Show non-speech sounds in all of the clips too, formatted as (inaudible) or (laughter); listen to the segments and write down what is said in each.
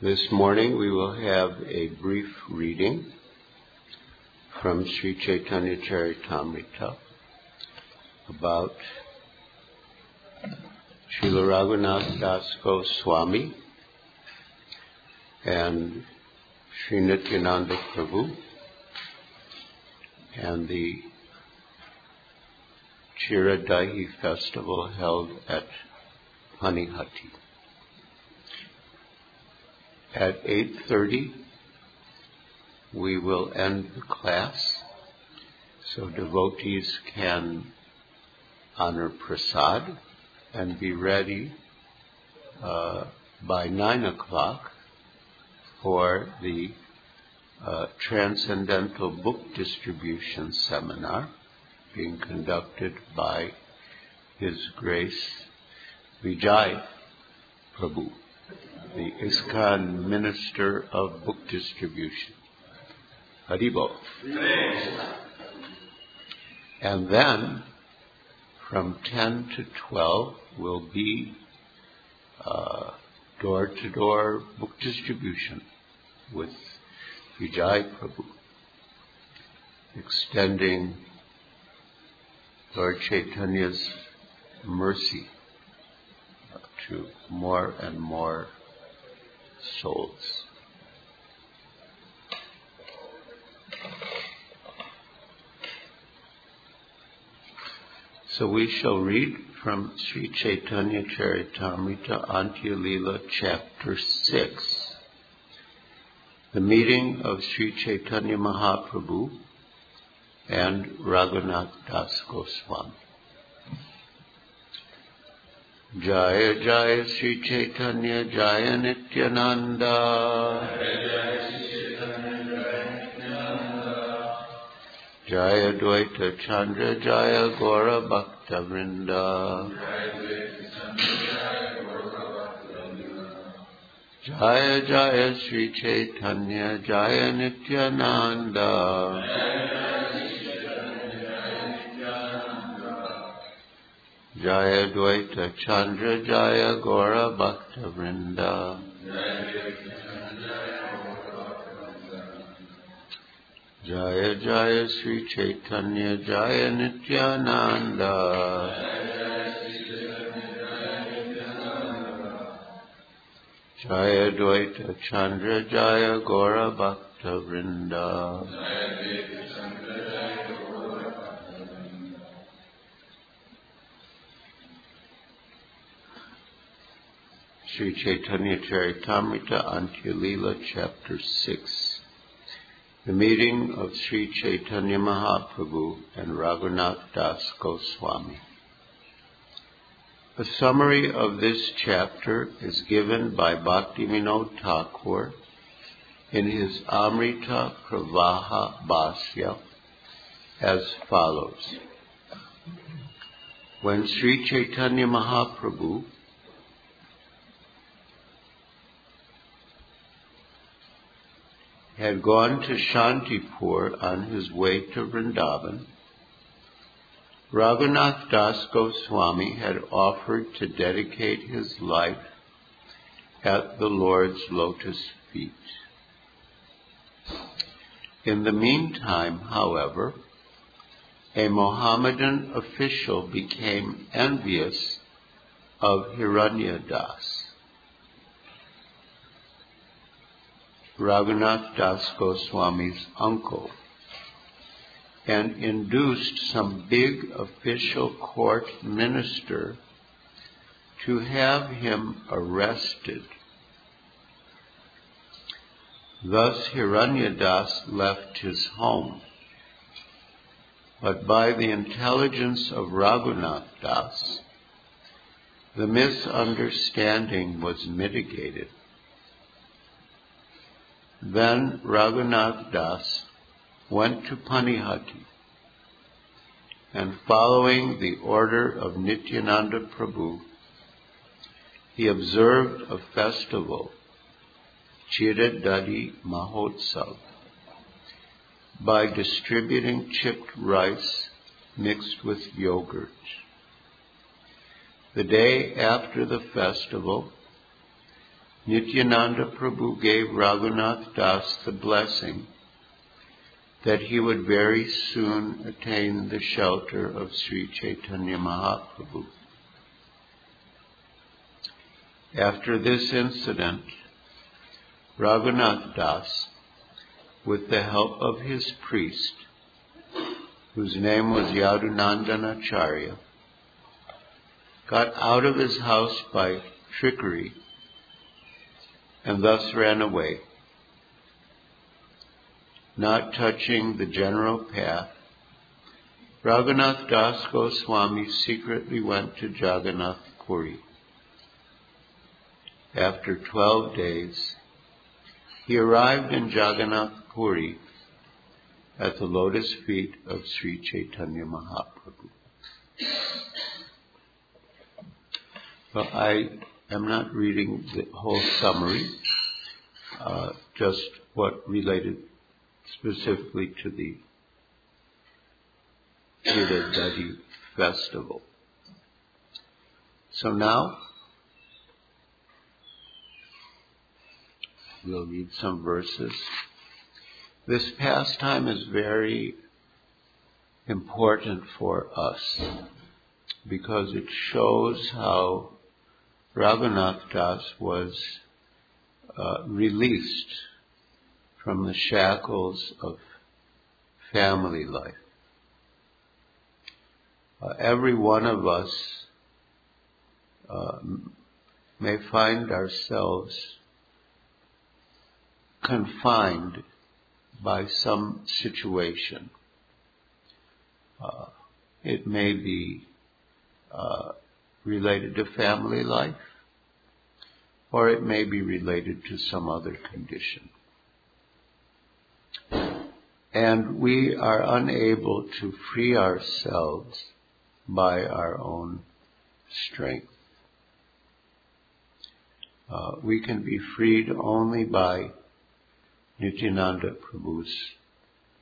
This morning we will have a brief reading from Sri Chaitanya Charitamrita about Srila Raghunath Das Goswami and Sri Nityananda Prabhu and the Chida Dahi festival held at Panihati. At 8.30 we will end the class. So devotees can honor prasad and be ready uh, by 9 o'clock for the uh, Transcendental Book Distribution Seminar being conducted by His Grace Vijay Prabhu, the ISKCON Minister of Book Distribution. Haribol. And then from 10 to 12 will be door to door book distribution with Vijay Prabhu, extending Lord Chaitanya's mercy to more and more souls. So we shall read from Sri Chaitanya Charitamrita Antya Leela chapter 6. The meeting of Sri Chaitanya Mahaprabhu and Raghunath Das Goswami. Jaya Jaya Sri Chaitanya Jaya Nityananda Jaya Dvaita Chandra Jaya Gora Bhakta Vrinda Jaya Jaya Sri Chaitanya जय द्वैत चंद्र, जय गौर भक्त वृंद। जय जय श्री चैतन्य, जय नित्यानंद। जय द्वैत चंद्र, जय गौर भक्त वृंदा। Sri Chaitanya Charitamrita Antya Leela Chapter 6 The meeting of Sri Chaitanya Mahaprabhu and Raghunath Das Goswami A summary of this chapter is given by Bhaktivinoda Thakur in his Amrita Pravaha Bhasya as follows. When Sri Chaitanya Mahaprabhu had gone to Shantipur on his way to Vrindavan, Raghunath Das Goswami had offered to dedicate his life at the Lord's lotus feet. In the meantime, however, a Mohammedan official became envious of Hiranyadas. Raghunath Das Goswami's uncle, and induced some big official court minister to have him arrested. Thus Hiranyadas left his home. But by the intelligence of Raghunath Das, the misunderstanding was mitigated. Then Raghunath Das went to Panihati and following the order of Nityananda Prabhu, he observed a festival, Chiradadi Mahotsav, by distributing chipped rice mixed with yogurt. The day after the festival, Nityananda Prabhu gave Raghunath Das the blessing that he would very soon attain the shelter of Sri Chaitanya Mahaprabhu. After this incident, Raghunath Das, with the help of his priest, whose name was Yadunandanacharya, got out of his house by trickery and thus ran away not touching the general path, Raghunath Das Goswami secretly went to Jagannath Puri. After twelve days, he arrived in Jagannath Puri at the lotus feet of Sri Chaitanya Mahaprabhu. Well, I am not reading the whole summary, uh, just what related specifically to the Chida Dahi festival. So now we'll read some verses. This pastime is very important for us because it shows how Raghunath Das was uh, released from the shackles of family life. Uh, every one of us uh, may find ourselves confined by some situation. Uh, it may be uh, related to family life, or it may be related to some other condition and we are unable to free ourselves by our own strength. Uh, we can be freed only by Nityananda Prabhu's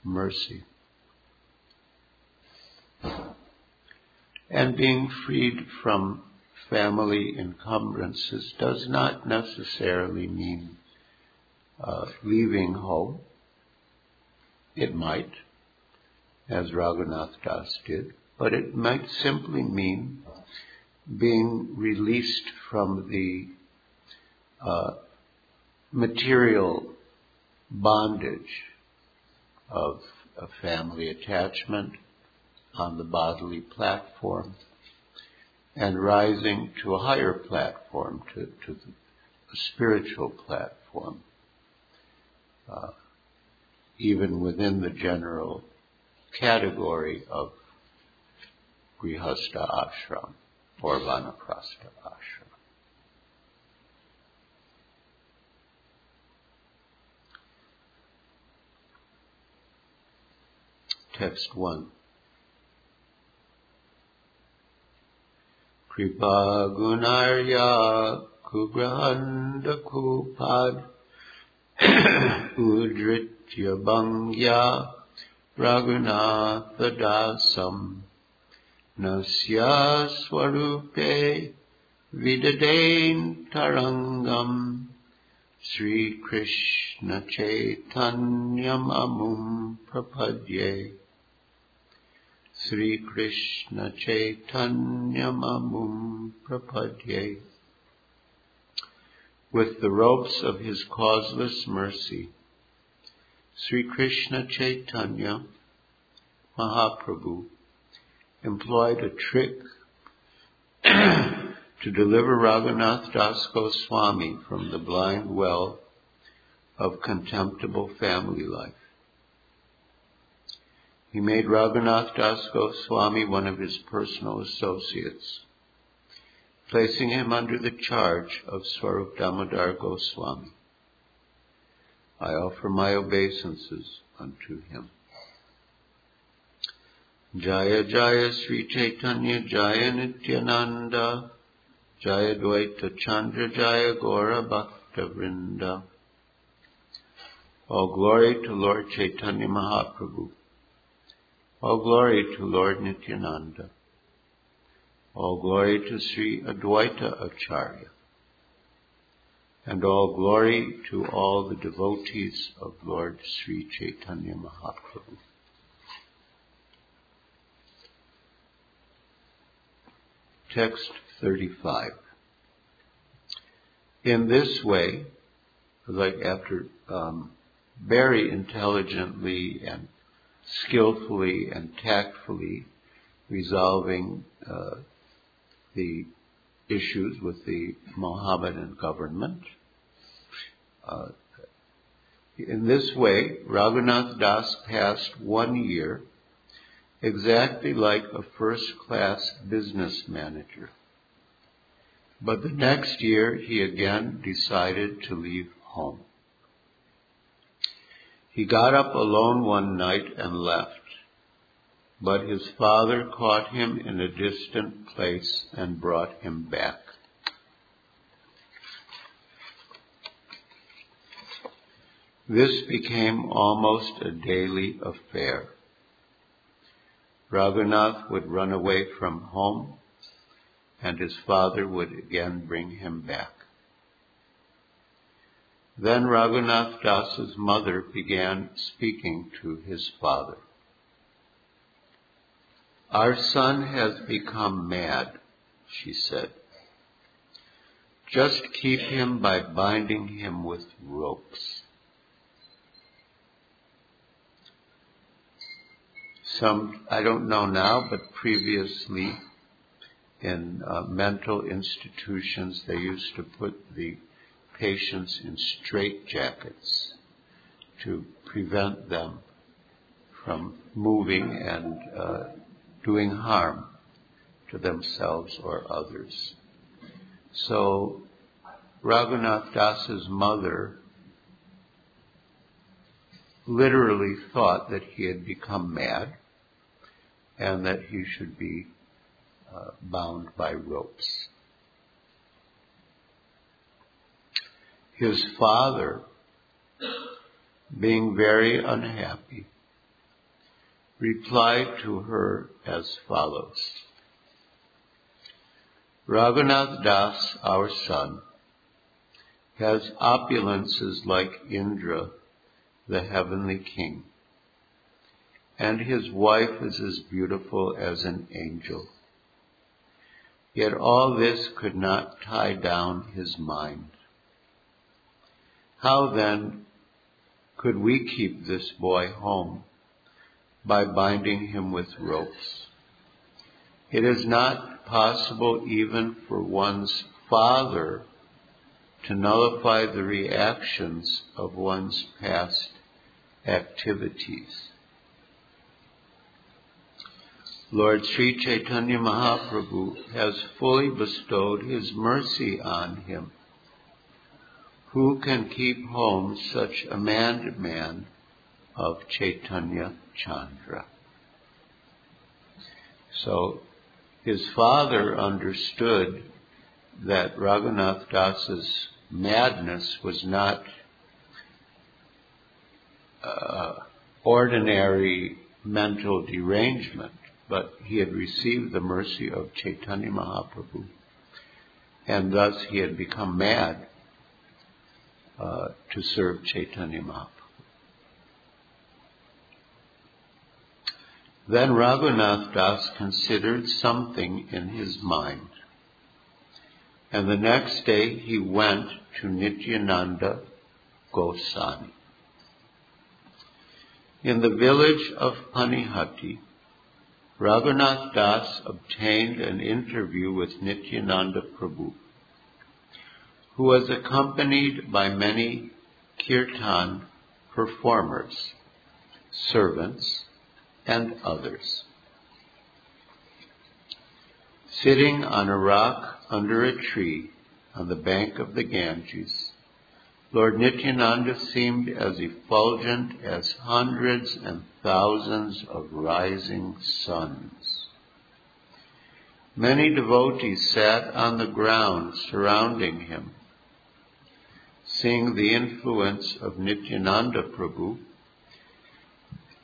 mercy. And being freed from family encumbrances does not necessarily mean uh, leaving home. It might, as Raghunath Das did, but it might simply mean being released from the uh, material bondage of a family attachment on the bodily platform and rising to a higher platform, to, to the, spiritual platform. Uh, even within the general category of Grihastha ashram or Vanaprastha ashram. Text 1. कृपागुणार्या कुब्रहन्दकुपाद् उद्धृत्य भङ्ग्या रघुनाथदासम् नस्या स्वरूपे विददेन्तरङ्गम् श्रीकृष्णचैतन्यममुम् प्रपद्ये। Amum Prapadye With the ropes of his causeless mercy Sri Krishna Chaitanya Mahaprabhu employed a trick (clears throat) to deliver Raghunath Das Goswami from the blind well of contemptible family life. He made Raghunath Das Goswami one of his personal associates, placing him under the charge of Swarup Damodar Goswami. I offer my obeisances unto him. Jaya Jaya Sri Chaitanya Jaya Nityananda Jaya Dvaita Chandra Jaya Gora Bhakta Vrinda All glory to Lord Chaitanya Mahaprabhu. All glory to Lord Nityananda. All glory to Sri Advaita Acharya. and all glory to all the devotees of Lord Sri Chaitanya Mahaprabhu. Text 35. In this way, like after um, very intelligently and skillfully and tactfully resolving uh, the issues with the Mohammedan government. Uh, in this way, Raghunath Das passed one year exactly like a first-class business manager. But the next year he again decided to leave home. He got up alone one night and left but his father caught him in a distant place and brought him back. This became almost a daily affair. Raghunath would run away from home and his father would again bring him back. Then Raghunath Das's mother began speaking to his father. Our son has become mad, she said. Just keep him by binding him with ropes. Some, I don't know now, but previously in uh, mental institutions, they used to put the patients in straitjackets to prevent them from moving and uh, doing harm to themselves or others. So Raghunath Das's mother literally thought that he had become mad and that he should be uh, bound by ropes. His father, being very unhappy, replied to her as follows. Raghunath Das, our son, has opulences like Indra, the heavenly king, and his wife is as beautiful as an angel. Yet all this could not tie down his mind. How then could we keep this boy home by binding him with ropes. It is not possible even for one's father to nullify the reactions of one's past activities. Lord Sri Chaitanya Mahaprabhu has fully bestowed his mercy on him. Who can keep home such a man to man of Chaitanya Chandra. So his father understood that Raghunath Das's madness was not uh, ordinary mental derangement, but he had received the mercy of Chaitanya Mahaprabhu, and thus he had become mad uh, to serve Chaitanya Mahaprabhu. Then Raghunath Das considered something in his mind. And the next day he went to Nityananda Goswami. In the village of Panihati, Raghunath Das obtained an interview with Nityananda Prabhu, who was accompanied by many kirtan performers, servants, and others. Sitting on a rock under a tree on the bank of the Ganges, Lord Nityananda seemed as effulgent as hundreds and thousands of rising suns. Many devotees sat on the ground surrounding him. Seeing the influence of Nityananda Prabhu,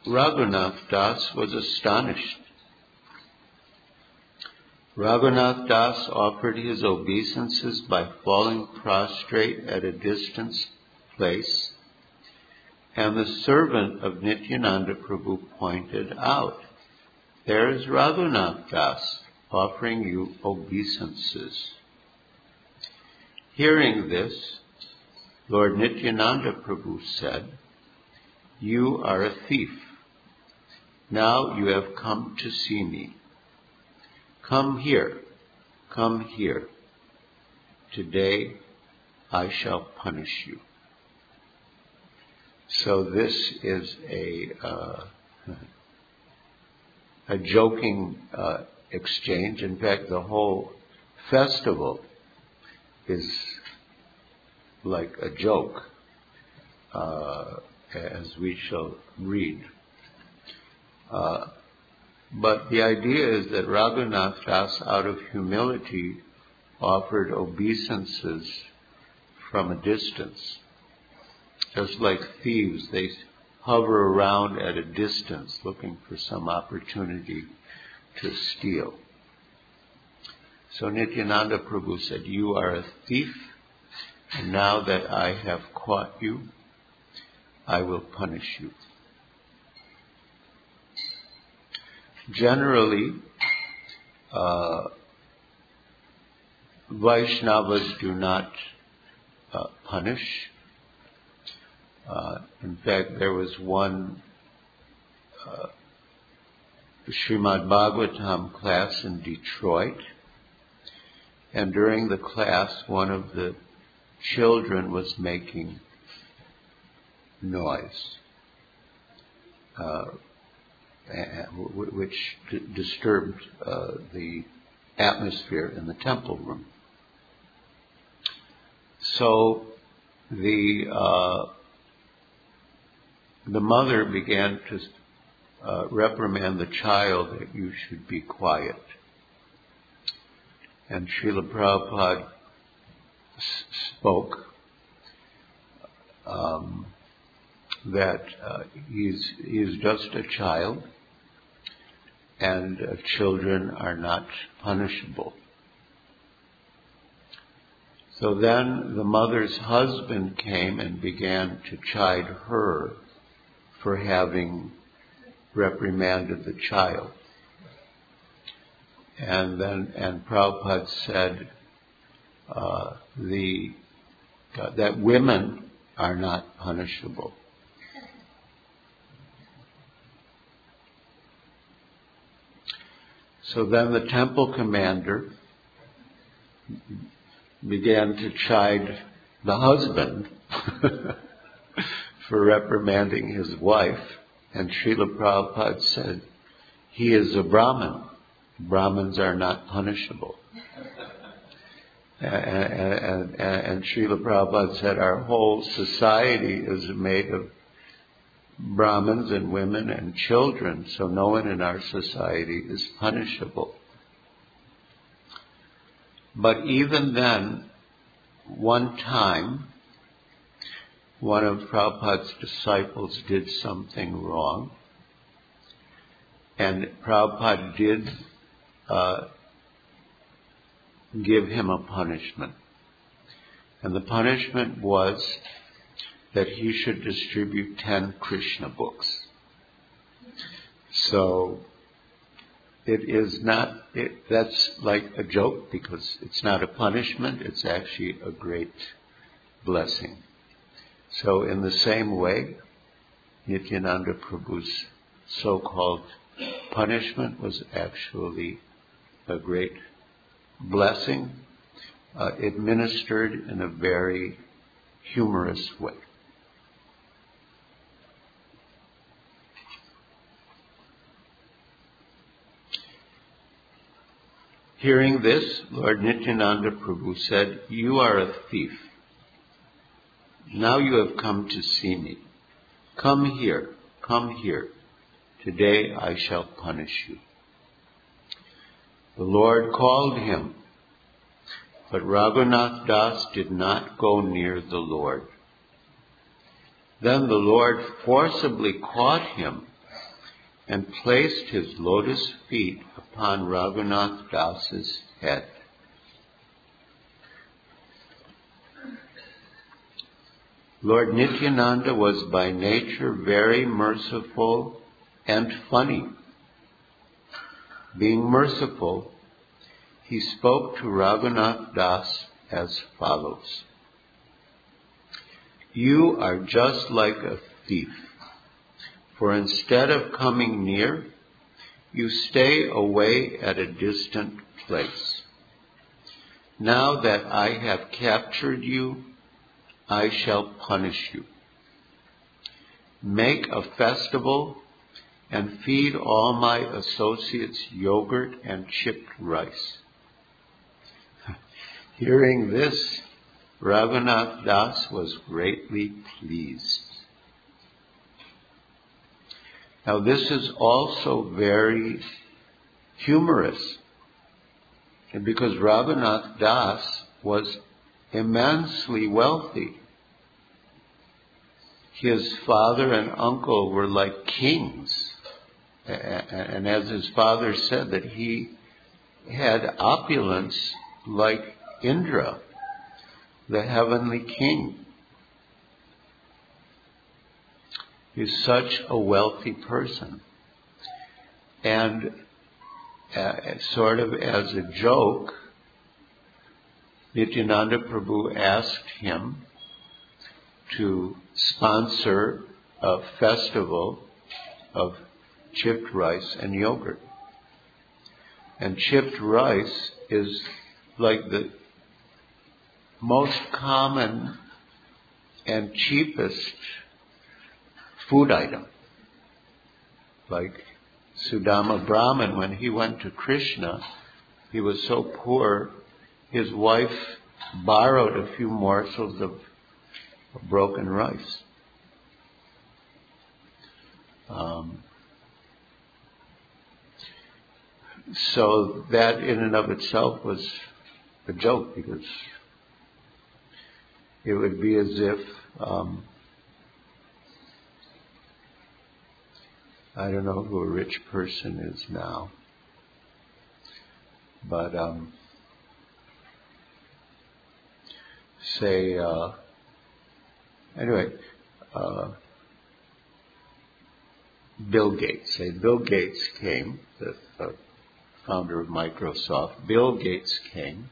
Raghunath Das was astonished. Raghunath Das offered his obeisances by falling prostrate at a distant place, and the servant of Nityananda Prabhu pointed out, there is Raghunath Das offering you obeisances. Hearing this, Lord Nityananda Prabhu said, You are a thief. Now you have come to see me. Come here, come here. Today I shall punish you. So this is a uh, (laughs) a joking uh, exchange. In fact, the whole festival is like a joke, uh, as we shall read. Uh, but the idea is that Raghunath Das, out of humility, offered obeisances from a distance. Just like thieves, they hover around at a distance looking for some opportunity to steal. So Nityananda Prabhu said, You are a thief, and now that I have caught you, I will punish you. Generally, uh, Vaishnavas do not uh, punish. Uh, in fact, there was one uh, Srimad Bhagavatam class in Detroit, and during the class, one of the children was making noise. Uh, which d- disturbed uh, the atmosphere in the temple room. So the uh, the mother began to uh, reprimand the child that you should be quiet. And Srila Prabhupada spoke um, that uh, he's, just a child and uh, children are not punishable. So then the mother's husband came and began to chide her for having reprimanded the child. And then, and Prabhupada said the uh, that women are not punishable. So then the temple commander began to chide the husband (laughs) for reprimanding his wife. And Srila Prabhupada said, he is a Brahmin. Brahmins are not punishable. And, and, and, Srila Prabhupada said, our whole society is made of Brahmins and women and children, so no one in our society is punishable. But even then, one time, one of Prabhupada's disciples did something wrong, and Prabhupada did uh, give him a punishment. And the punishment was that he should distribute 10 Krishna books. So it is not, it, that's like a joke because it's not a punishment, it's actually a great blessing. So in the same way, Nityananda Prabhu's so-called punishment was actually a great blessing, uh, administered in a very humorous way. Hearing this, Lord Nityananda Prabhu said, You are a thief. Now you have come to see me. Come here, come here. Today I shall punish you. The Lord called him, but Raghunath Das did not go near the Lord. Then the Lord forcibly caught him and placed his lotus feet upon Raghunath Das's head. Lord Nityananda was by nature very merciful and funny. Being merciful, he spoke to Raghunath Das as follows. You are just like a thief, for instead of coming near, you stay away at a distant place. Now that I have captured you, I shall punish you. Make a festival and feed all my associates yogurt and chipped rice. (laughs) Hearing this, Raghunath Das was greatly pleased. Now this is also very humorous because Raghunath Das was immensely wealthy. His father and uncle were like kings. And as his father said, that he had opulence like Indra, the heavenly king. He's such a wealthy person. And uh, sort of as a joke, Nityananda Prabhu asked him to sponsor a festival of chipped rice and yogurt. And chipped rice is like the most common and cheapest food item. Like Sudama Brahman, when he went to Krishna, he was so poor, his wife borrowed a few morsels of broken rice. Um, so that in and of itself was a joke because it would be as if um, I don't know who a rich person is now, but um, say uh, anyway. Uh, Bill Gates. Say Bill Gates came, the, the founder of Microsoft. Bill Gates came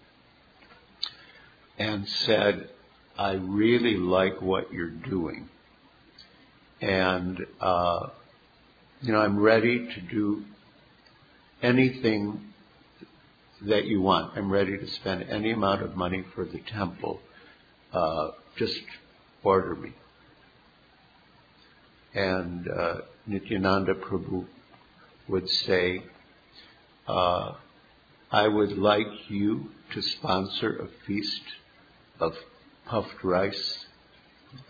and said, I really like what you're doing. And, uh, you know, I'm ready to do anything that you want. I'm ready to spend any amount of money for the temple. Uh, just order me. And uh, Nityananda Prabhu would say, uh, I would like you to sponsor a feast of puffed rice.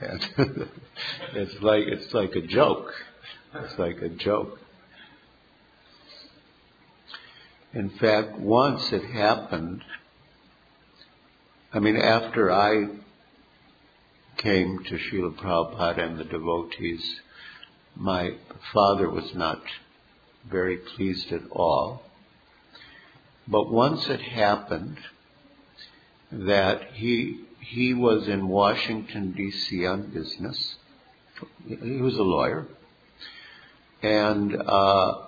And (laughs) it's like it's like a joke. It's like a joke. In fact, once it happened. I mean, after I came to Srila Prabhupada and the devotees, my father was not very pleased at all. But once it happened that he he was in Washington D.C. on business. He was a lawyer, and uh,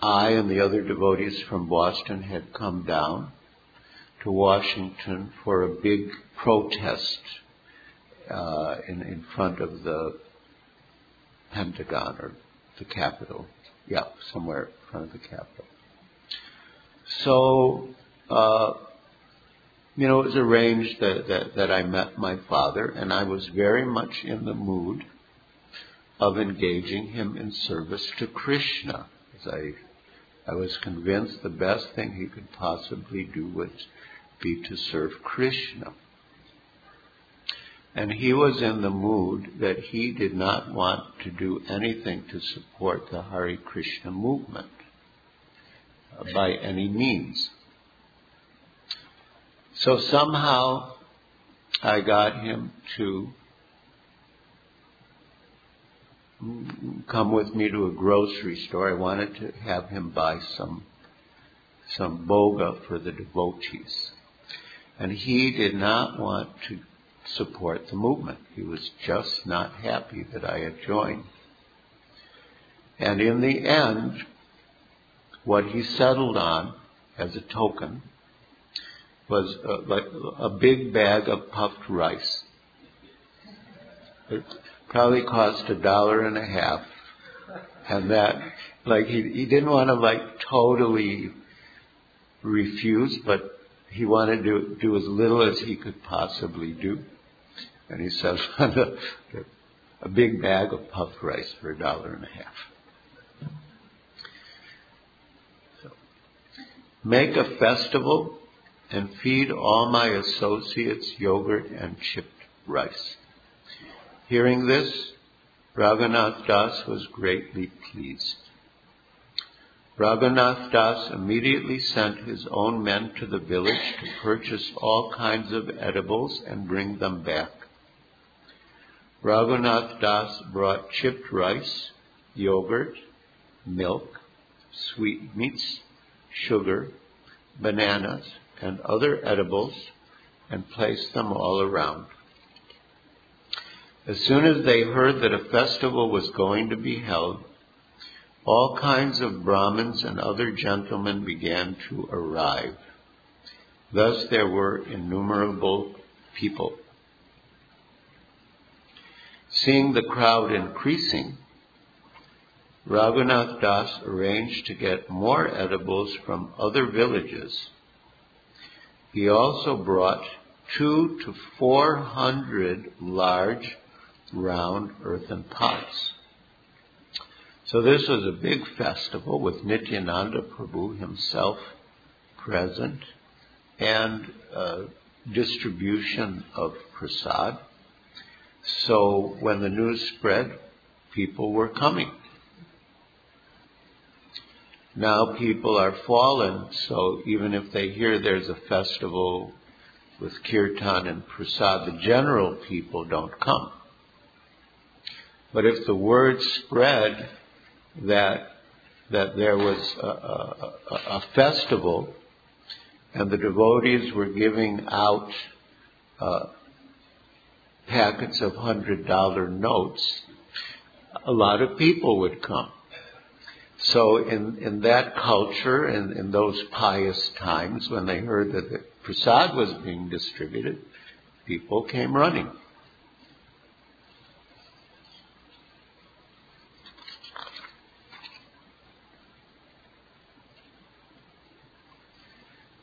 I and the other devotees from Boston had come down to Washington for a big protest uh, in in front of the Pentagon or the Capitol. Yeah, somewhere in front of the Capitol. So, uh, you know, it was arranged that, that, that I met my father, and I was very much in the mood of engaging him in service to Krishna. As I, I was convinced the best thing he could possibly do would be to serve Krishna. And he was in the mood that he did not want to do anything to support the Hare Krishna movement by any means. So somehow I got him to come with me to a grocery store. I wanted to have him buy some some bhoga for the devotees. And he did not want to support the movement. He was just not happy that I had joined. And in the end, what he settled on as a token was a, like a big bag of puffed rice. It probably cost a dollar and a half. And that, like, he, he didn't want to, like, totally refuse, but he wanted to do as little as he could possibly do. And he says, a big bag of puffed rice for a dollar and a half. Make a festival and feed all my associates yogurt and chipped rice. Hearing this, Raghunath Das was greatly pleased. Raghunath Das immediately sent his own men to the village to purchase all kinds of edibles and bring them back. Raghunath Das brought chipped rice, yogurt, milk, sweetmeats, sugar, bananas, and other edibles and placed them all around. As soon as they heard that a festival was going to be held, all kinds of Brahmins and other gentlemen began to arrive. Thus there were innumerable people. Seeing the crowd increasing, Raghunath Das arranged to get more edibles from other villages he also brought two to four hundred large round earthen pots. So this was a big festival with Nityananda Prabhu himself present and uh, distribution of prasad. So when the news spread, people were coming. Now people are fallen, so even if they hear there's a festival with kirtan and prasad, the general people don't come. But if the word spread that that there was a, a, a, festival and the devotees were giving out uh, packets of hundred dollar notes, a lot of people would come. So in, in that culture and in, in those pious times when they heard that the prasad was being distributed, people came running.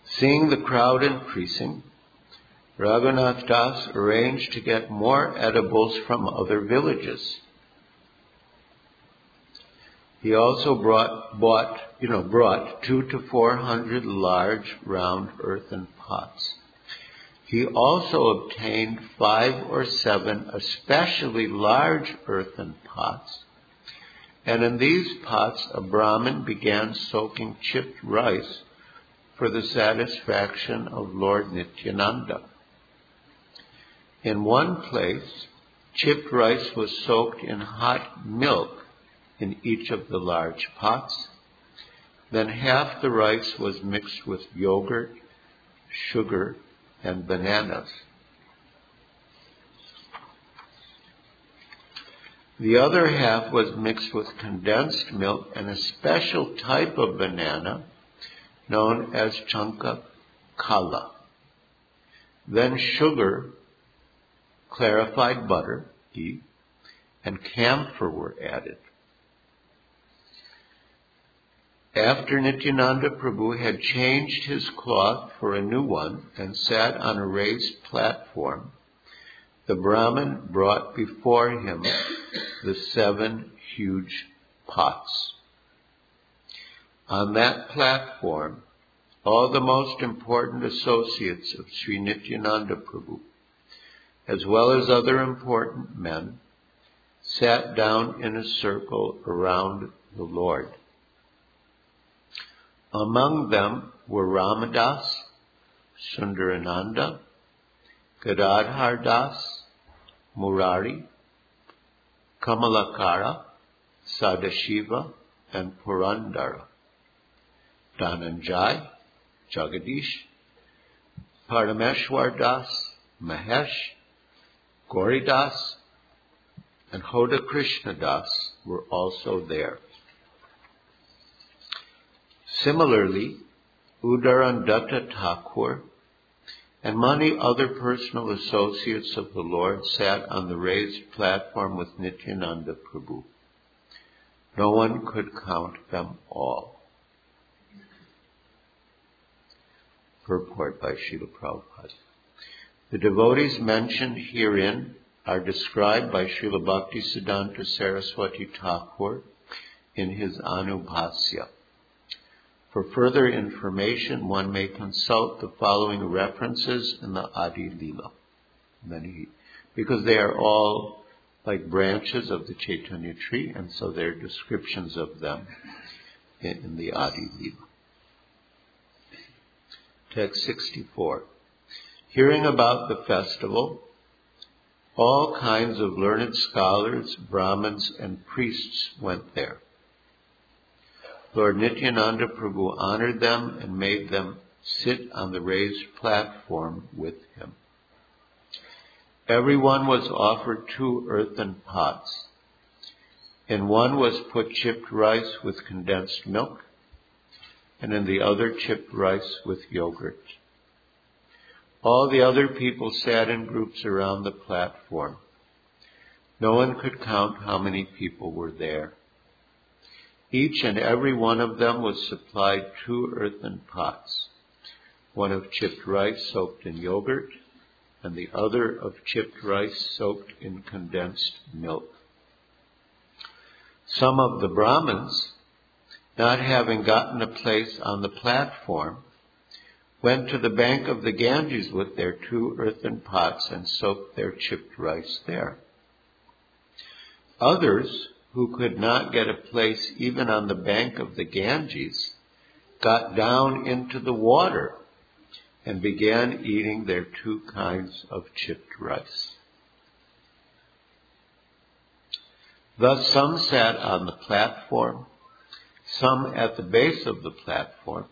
Seeing the crowd increasing, Raghunath Das arranged to get more edibles from other villages. He also brought, bought, you know, brought two to four hundred large round earthen pots. He also obtained five or seven especially large earthen pots. And in these pots, a Brahmin began soaking chipped rice for the satisfaction of Lord Nityananda. In one place, chipped rice was soaked in hot milk in each of the large pots. Then half the rice was mixed with yogurt, sugar, and bananas. The other half was mixed with condensed milk and a special type of banana known as champa kala. Then sugar, clarified butter, ghee, and camphor were added. After Nityananda Prabhu had changed his cloth for a new one and sat on a raised platform, the Brahmin brought before him the seven huge pots. On that platform, all the most important associates of Sri Nityananda Prabhu, as well as other important men, sat down in a circle around the Lord. Among them were Ramadas, Sundarananda, Gadadhar Das, Murari, Kamalakara, Sadashiva, and Purandara. Dhananjay, Jagadish, Parameshwar Das, Mahesh, Gauridas, and Hoda Krishna Das were also there. Similarly, Uddharana Datta Thakur and many other personal associates of the Lord sat on the raised platform with Nityananda Prabhu. No one could count them all. Purport by Srila Prabhupada. The devotees mentioned herein are described by Srila Bhaktisiddhanta Saraswati Thakur in his Anubhasya. For further information, one may consult the following references in the Adi Lila. Because they are all like branches of the Chaitanya tree, and so there are descriptions of them in, in the Adi Lila. Text 64. Hearing about the festival, all kinds of learned scholars, Brahmins, and priests went there. Lord Nityananda Prabhu honored them and made them sit on the raised platform with him. Everyone was offered two earthen pots. In one was put chipped rice with condensed milk, and in the other chipped rice with yogurt. All the other people sat in groups around the platform. No one could count how many people were there. Each and every one of them was supplied two earthen pots, one of chipped rice soaked in yogurt, and the other of chipped rice soaked in condensed milk. Some of the Brahmins, not having gotten a place on the platform, went to the bank of the Ganges with their two earthen pots and soaked their chipped rice there. Others, who could not get a place even on the bank of the Ganges, got down into the water and began eating their two kinds of chipped rice. Thus some sat on the platform, some at the base of the platform,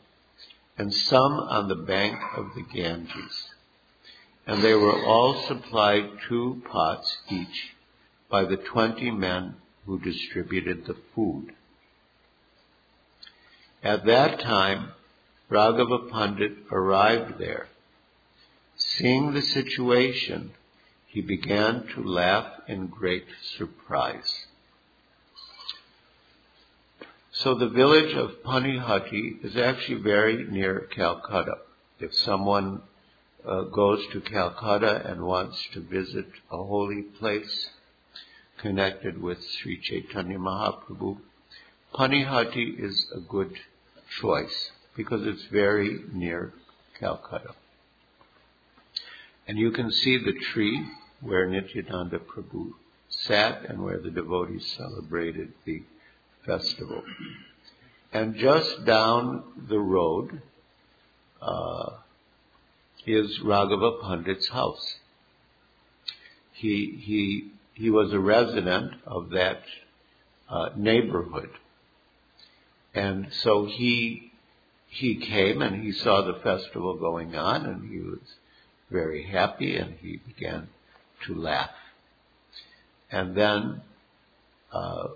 and some on the bank of the Ganges. And they were all supplied two pots each by the twenty men who distributed the food. At that time, Raghava Pandit arrived there. Seeing the situation, he began to laugh in great surprise. So the village of Panihati is actually very near Calcutta. If someone uh, goes to Calcutta and wants to visit a holy place connected with Sri Chaitanya Mahaprabhu, Panihati is a good choice because it's very near Calcutta. And you can see the tree where Nityananda Prabhu sat and where the devotees celebrated the festival. And just down the road uh, is Raghava Pandit's house. He he he was a resident of that uh, neighborhood, and so he he came and he saw the festival going on, and he was very happy, and he began to laugh. And then uh,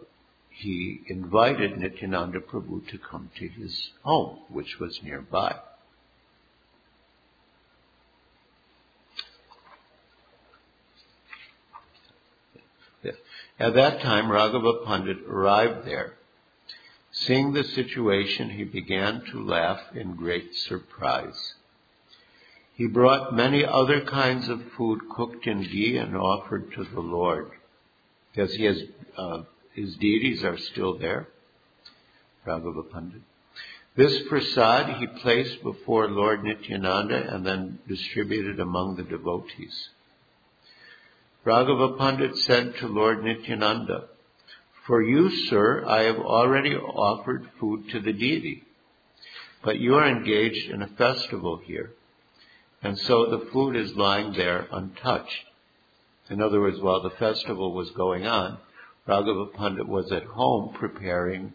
he invited Nityananda Prabhu to come to his home, which was nearby. At that time, Raghava Pandit arrived there. Seeing the situation, he began to laugh in great surprise. He brought many other kinds of food cooked in ghee and offered to the Lord. Because he has uh, his deities are still there. Raghava Pandit. This prasad he placed before Lord Nityananda and then distributed among the devotees. Raghava Pandit said to Lord Nityananda, For you, sir, I have already offered food to the deity, but you are engaged in a festival here, and so the food is lying there untouched. In other words, while the festival was going on, Raghava Pandit was at home preparing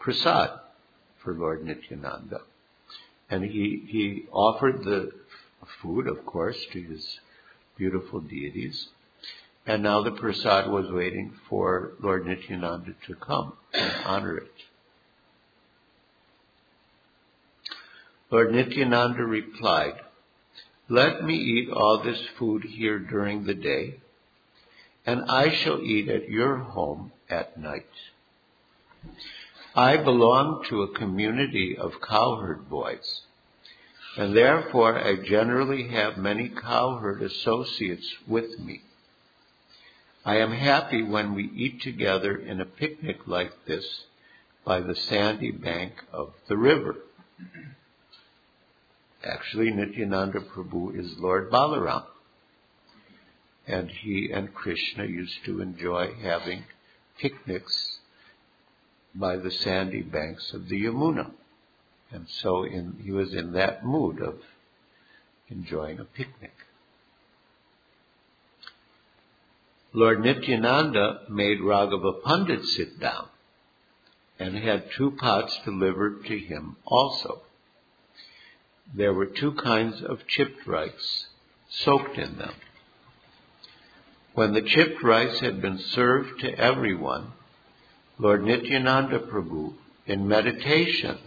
prasad for Lord Nityananda. And he, he offered the food, of course, to his beautiful deities. And now the prasad was waiting for Lord Nityananda to come and honor it. Lord Nityananda replied, Let me eat all this food here during the day, and I shall eat at your home at night. I belong to a community of cowherd boys, and therefore I generally have many cowherd associates with me. I am happy when we eat together in a picnic like this by the sandy bank of the river. Actually, Nityananda Prabhu is Lord Balaram. And he and Krishna used to enjoy having picnics by the sandy banks of the Yamuna. And so in, he was in that mood of enjoying a picnic. Lord Nityananda made Raghava Pandit sit down and had two pots delivered to him also. There were two kinds of chipped rice soaked in them. When the chipped rice had been served to everyone, Lord Nityananda Prabhu, in meditation,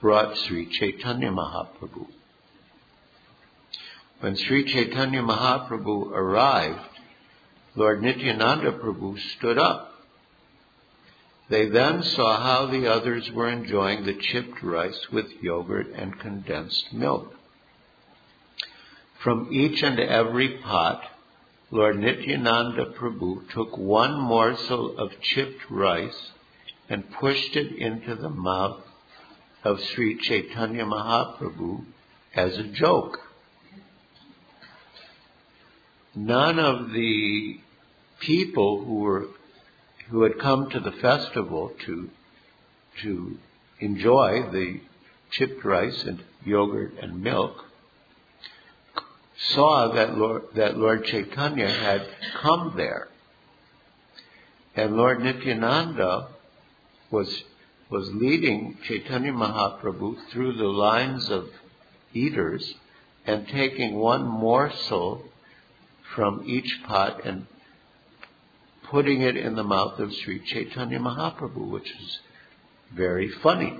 brought Sri Chaitanya Mahaprabhu. When Sri Chaitanya Mahaprabhu arrived, Lord Nityananda Prabhu stood up. They then saw how the others were enjoying the chipped rice with yogurt and condensed milk. From each and every pot, Lord Nityananda Prabhu took one morsel of chipped rice and pushed it into the mouth of Sri Chaitanya Mahaprabhu as a joke. None of the people who were who had come to the festival to to enjoy the chipped rice and yogurt and milk saw that Lord, that Lord Chaitanya had come there. And Lord Nityananda was, was leading Chaitanya Mahaprabhu through the lines of eaters and taking one morsel from each pot and putting it in the mouth of Sri Chaitanya Mahaprabhu, which is very funny.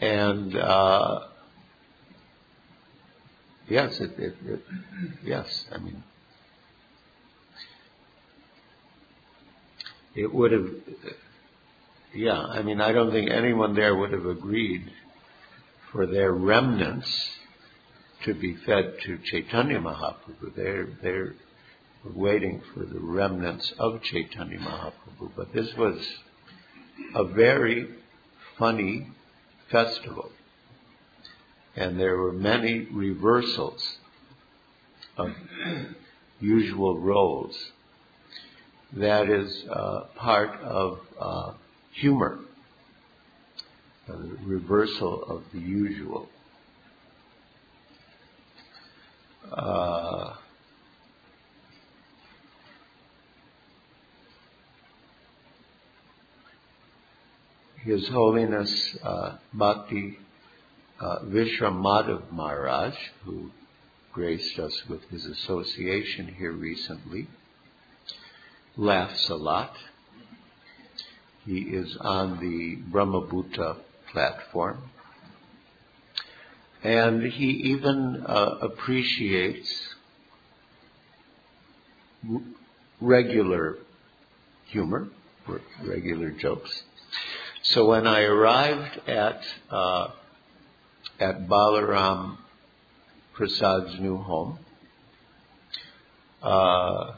and uh, yes, it, it, it, yes, I mean, it would have, yeah, I mean, I don't think anyone there would have agreed for their remnants to be fed to Chaitanya Mahaprabhu. They're, they're waiting for the remnants of Chaitanya Mahaprabhu. But this was a very funny festival. And there were many reversals of usual roles. That is uh, part of uh, humor, reversal of the usual. Uh, His Holiness uh, Bhakti uh, Maharaj, who graced us with his association here recently, laughs a lot. He is on the Brahmabhuta platform. And he even uh, appreciates regular humor, or regular jokes. So when I arrived at uh, at Balaram Prasad's new home, uh,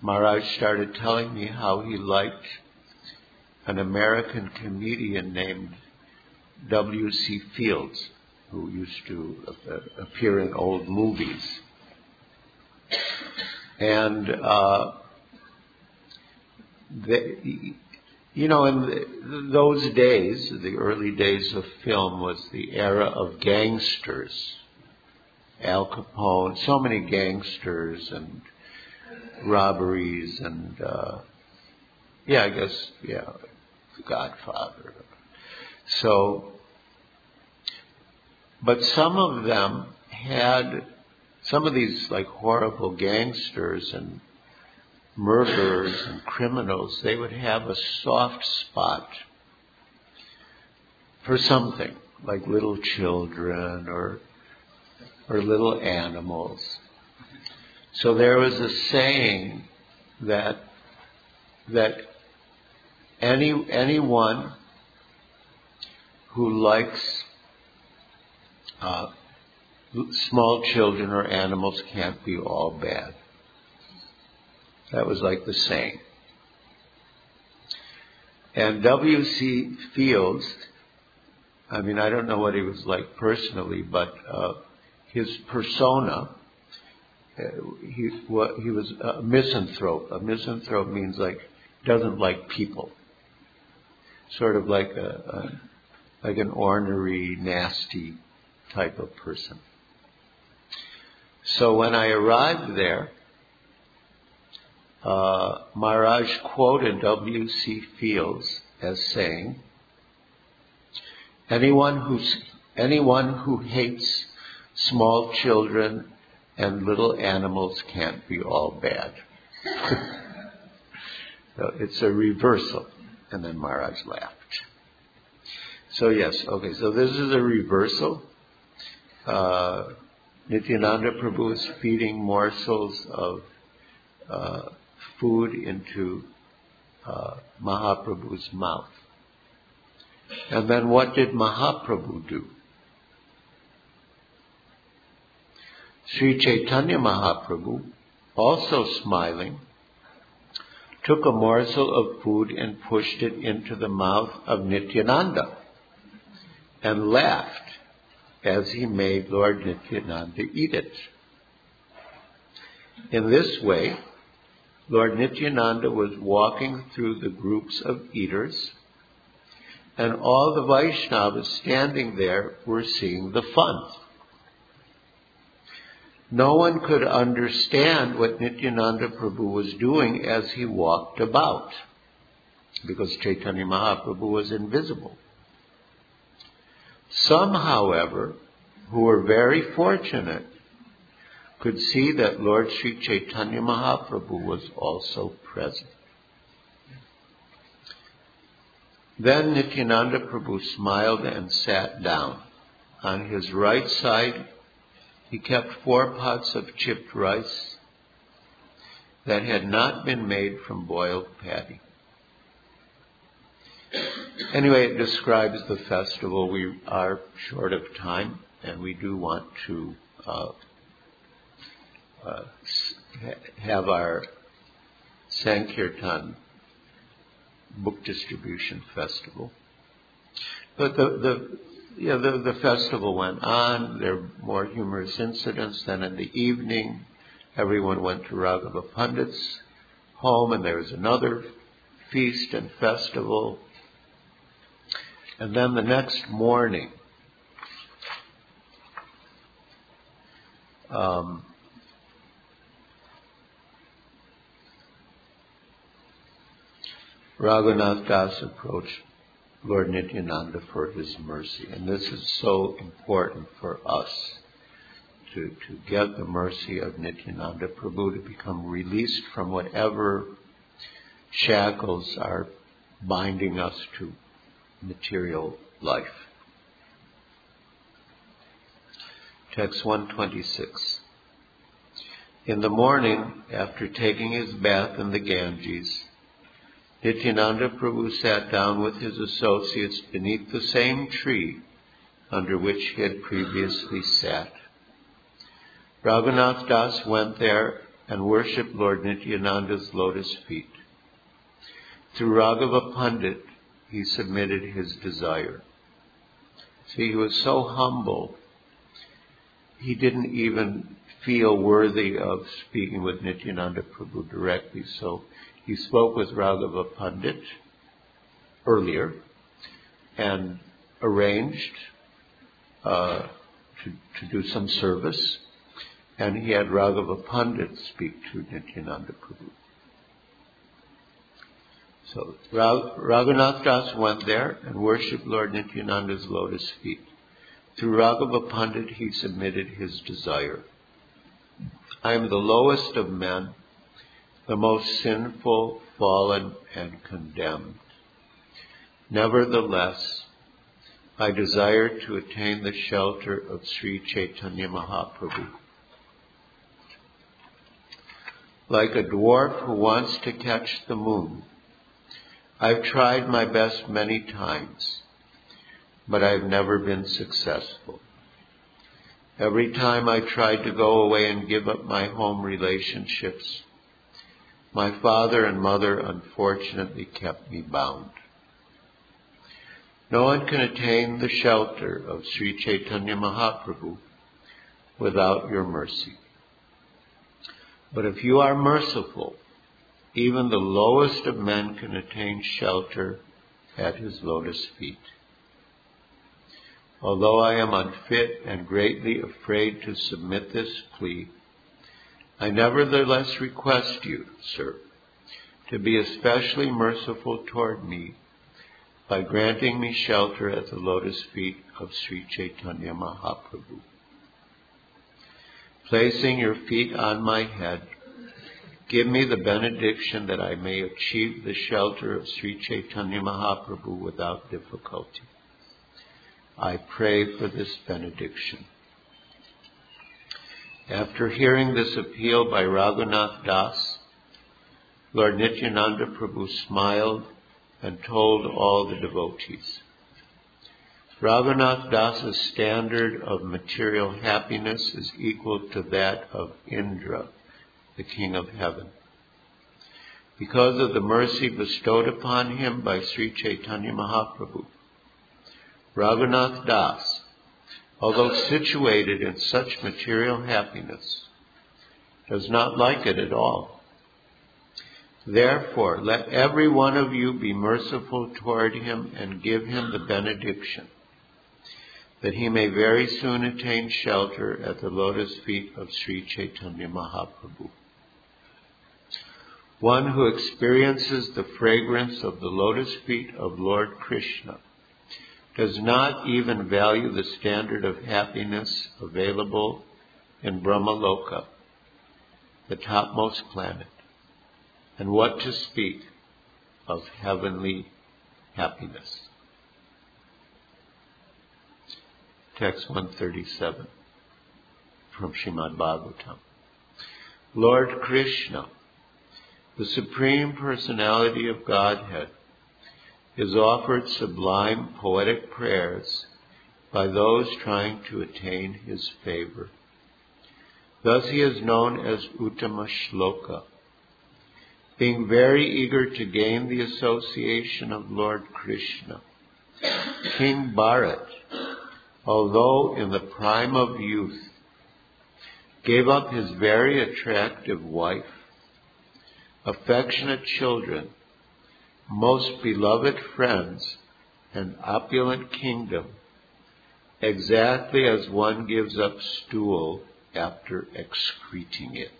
Maharaj started telling me how he liked an American comedian named W.C. Fields, who used to uh, appear in old movies. And uh, the, you know, in those days, the early days of film was the era of gangsters. Al Capone, so many gangsters and robberies and uh, yeah, I guess yeah, The Godfather. So, but some of them had some of these like horrible gangsters and murderers and criminals. They would have a soft spot for something like little children or or little animals. So there was a saying that that any anyone who likes uh, small children or animals can't be all bad. That was like the saying. And W.C. Fields, I mean, I don't know what he was like personally, but uh, his persona, uh, he, what, he was a misanthrope. A misanthrope means like doesn't like people, sort of like a, a like an ornery, nasty type of person. So when I arrived there, Maharaj quoted W.C. Fields as saying, anyone who, anyone who hates small children and little animals can't be all bad. (laughs) so it's a reversal. And then Maharaj laughed. So yes, okay, so this is a reversal. Uh, Nityananda Prabhu is feeding morsels of uh, food into uh, Mahaprabhu's mouth. And then what did Mahaprabhu do? Sri Chaitanya Mahaprabhu, also smiling, took a morsel of food and pushed it into the mouth of Nityananda and laughed as he made Lord Nityananda eat it. In this way, Lord Nityananda was walking through the groups of eaters, and all the Vaishnavas standing there were seeing the fun. No one could understand what Nityananda Prabhu was doing as he walked about, because Chaitanya Mahaprabhu was invisible. Some, however, who were very fortunate, could see that Lord Sri Chaitanya Mahaprabhu was also present. Then Nityananda Prabhu smiled and sat down. On his right side, he kept four pots of chipped rice that had not been made from boiled paddy. Anyway, it describes the festival. We are short of time, and we do want to uh, have our Sankirtan book distribution festival. But the, the the, the festival went on. There were more humorous incidents. Then in the evening, everyone went to Raghava Pandit's home, and there was another feast and festival. And then the next morning, um, Raghunath Das approached Lord Nityananda for his mercy. And this is so important for us to, to get the mercy of Nityananda Prabhu to become released from whatever shackles are binding us to material life. Text 126. In the morning, after taking his bath in the Ganges, Nityananda Prabhu sat down with his associates beneath the same tree under which he had previously sat. Raghunath Das went there and worshipped Lord Nityananda's lotus feet. Through Raghava Pandit, he submitted his desire. See, he was so humble, he didn't even feel worthy of speaking with Nityananda Prabhu directly, so he spoke with Raghava Pandit earlier and arranged uh, to, to do some service. and he had Raghava Pandit speak to Nityananda Prabhu. So Raghunath Das went there and worshipped Lord Nityananda's lotus feet. Through Raghava Pandit he submitted his desire. I am the lowest of men, the most sinful, fallen, and condemned. Nevertheless, I desire to attain the shelter of Sri Chaitanya Mahaprabhu. Like a dwarf who wants to catch the moon, I've tried my best many times, but I've never been successful. Every time I tried to go away and give up my home relationships, my father and mother unfortunately kept me bound. No one can attain the shelter of Sri Chaitanya Mahaprabhu without your mercy. But if you are merciful, even the lowest of men can attain shelter at his lotus feet. Although I am unfit and greatly afraid to submit this plea, I nevertheless request you, sir, to be especially merciful toward me by granting me shelter at the lotus feet of Sri Chaitanya Mahaprabhu. Placing your feet on my head, give me the benediction that I may achieve the shelter of Sri Chaitanya Mahaprabhu without difficulty. I pray for this benediction. After hearing this appeal by Raghunath Das, Lord Nityananda Prabhu smiled and told all the devotees. Raghunath Das's standard of material happiness is equal to that of Indra, the king of heaven. Because of the mercy bestowed upon him by Sri Chaitanya Mahaprabhu, Raghunath Das, although situated in such material happiness, does not like it at all. Therefore, let every one of you be merciful toward him and give him the benediction, that he may very soon attain shelter at the lotus feet of Sri Chaitanya Mahaprabhu. One who experiences the fragrance of the lotus feet of Lord Krishna does not even value the standard of happiness available in Brahmaloka, the topmost planet and what to speak of heavenly happiness. Text 137 from Shrimad Bhagavatam. Lord Krishna, the Supreme Personality of Godhead, is offered sublime poetic prayers by those trying to attain his favor. Thus he is known as Uttama Shloka, being very eager to gain the association of Lord Krishna. King Bharat, although in the prime of youth, gave up his very attractive wife, affectionate children, most beloved friends, and opulent kingdom, exactly as one gives up stool after excreting it.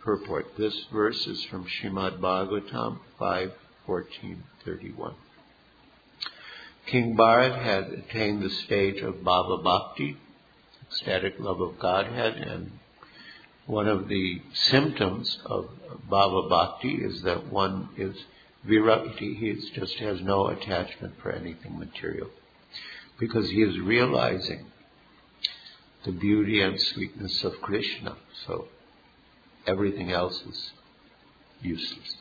Purport. This verse is from Shrimad Bhagavatam 5.14.31. King Bharat had attained the stage of Bhava Bhakti, ecstatic love of Godhead, and one of the symptoms of Bhava Bhakti is that one is virakti, he just has no attachment for anything material. Because he is realizing the beauty and sweetness of Krishna. So Everything else is useless.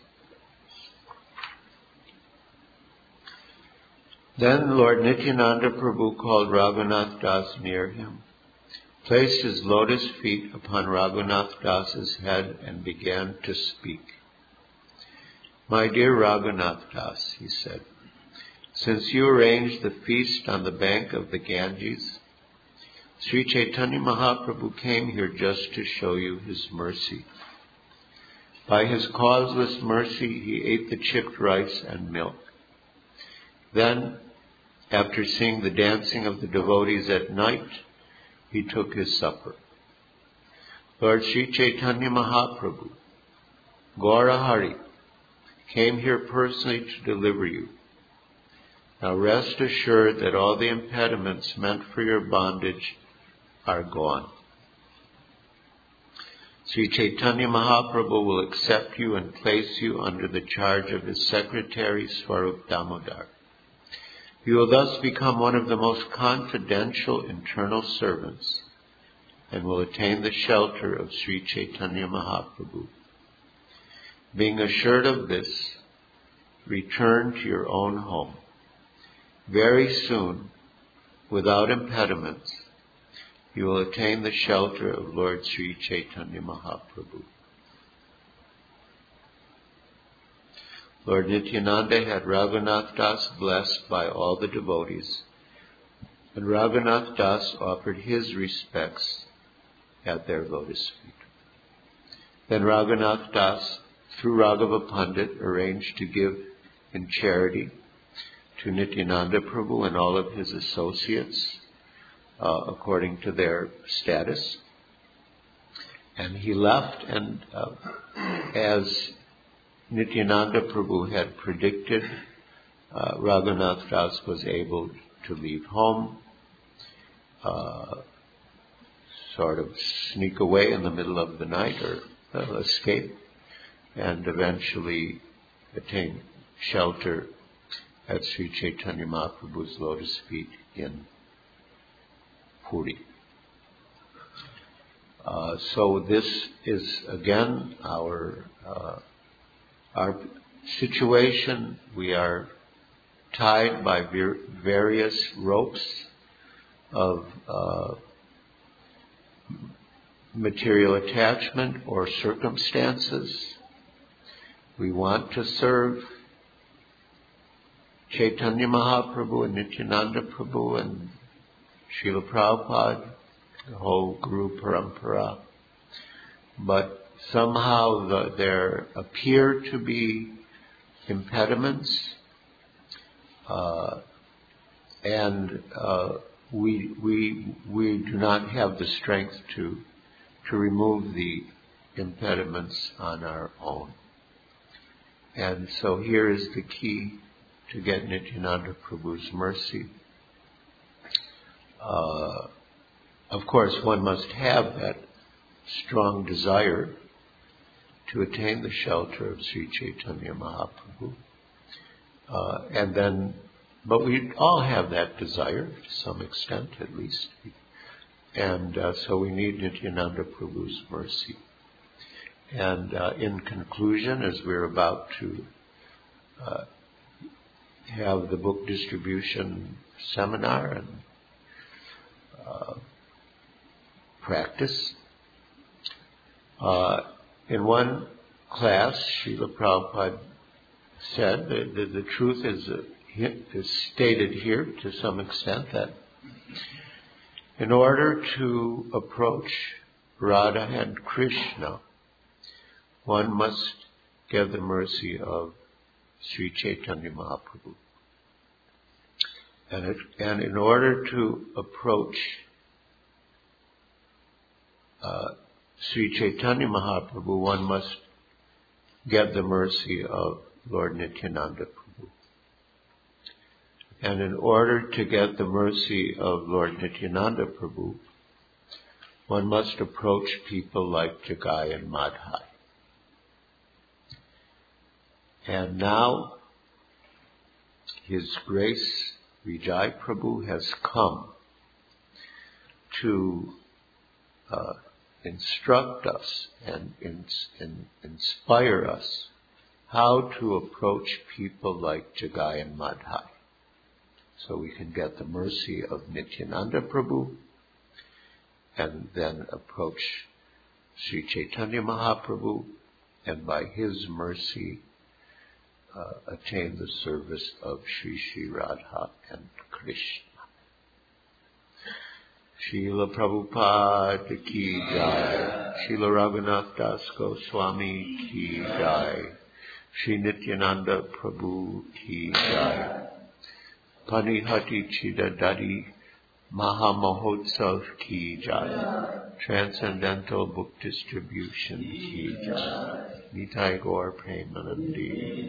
Then Lord Nityananda Prabhu called Raghunath Das near him, placed his lotus feet upon Raghunath Das's head and began to speak. My dear Raghunath Das, he said, since you arranged the feast on the bank of the Ganges, Sri Chaitanya Mahaprabhu came here just to show you his mercy. By his causeless mercy, he ate the chipped rice and milk. Then, after seeing the dancing of the devotees at night, he took his supper. Lord Sri Chaitanya Mahaprabhu, Gaurahari, came here personally to deliver you. Now rest assured that all the impediments meant for your bondage are gone. Sri Chaitanya Mahaprabhu will accept you and place you under the charge of his secretary Swarup Damodar. You will thus become one of the most confidential internal servants and will attain the shelter of Sri Chaitanya Mahaprabhu. Being assured of this, return to your own home. Very soon, without impediments, you will attain the shelter of Lord Sri Chaitanya Mahaprabhu. Lord Nityananda had Raghunath Das blessed by all the devotees, and Raghunath Das offered his respects at their lotus feet. Then Raghunath Das, through Raghava Pandit, arranged to give in charity to Nityananda Prabhu and all of his associates uh, according to their status. And he left, and uh, as Nityananda Prabhu had predicted, uh, Raghunath Das was able to leave home, uh, sort of sneak away in the middle of the night or escape, and eventually attain shelter at Sri Chaitanya Mahaprabhu's lotus feet in Puri. Uh, so this is again our uh, our situation. We are tied by ver- various ropes of uh, material attachment or circumstances. We want to serve Chaitanya Mahaprabhu and Nityananda Prabhu and Srila Prabhupada, the whole Guru Parampara. But somehow the, there appear to be impediments, uh, and uh, we we we do not have the strength to to remove the impediments on our own. And so here is the key to get Nityananda Prabhu's mercy. Uh, of course, one must have that strong desire to attain the shelter of Sri Chaitanya Mahaprabhu. Uh, and then, but we all have that desire to some extent at least. And uh, so we need Nityananda Prabhu's mercy. And uh, in conclusion, as we're about to uh, have the book distribution seminar and uh, practice, uh, in one class, Srila Prabhupada said that the, the truth is, uh, is stated here to some extent that in order to approach Radha and Krishna, one must get the mercy of Sri Chaitanya Mahaprabhu. And, it, and in order to approach uh, Sri Chaitanya Mahaprabhu, one must get the mercy of Lord Nityananda Prabhu. And in order to get the mercy of Lord Nityananda Prabhu, one must approach people like Jagai and Madhai. And now, His Grace Vijay Prabhu has come to uh, instruct us and inspire us how to approach people like Jagai and Madhai. So we can get the mercy of Nityananda Prabhu and then approach Sri Chaitanya Mahaprabhu and by his mercy uh, attain the service of Sri Sri Radha and Krishna. Srila Prabhupada ki jai. Srila Raghunath Das Goswami ki jai. Sri Nityananda Prabhu ki jai. Panihati Chida Dahi Mahamahotsav ki jai. Transcendental Book Distribution ki jai. Nitai Gaur Premanande.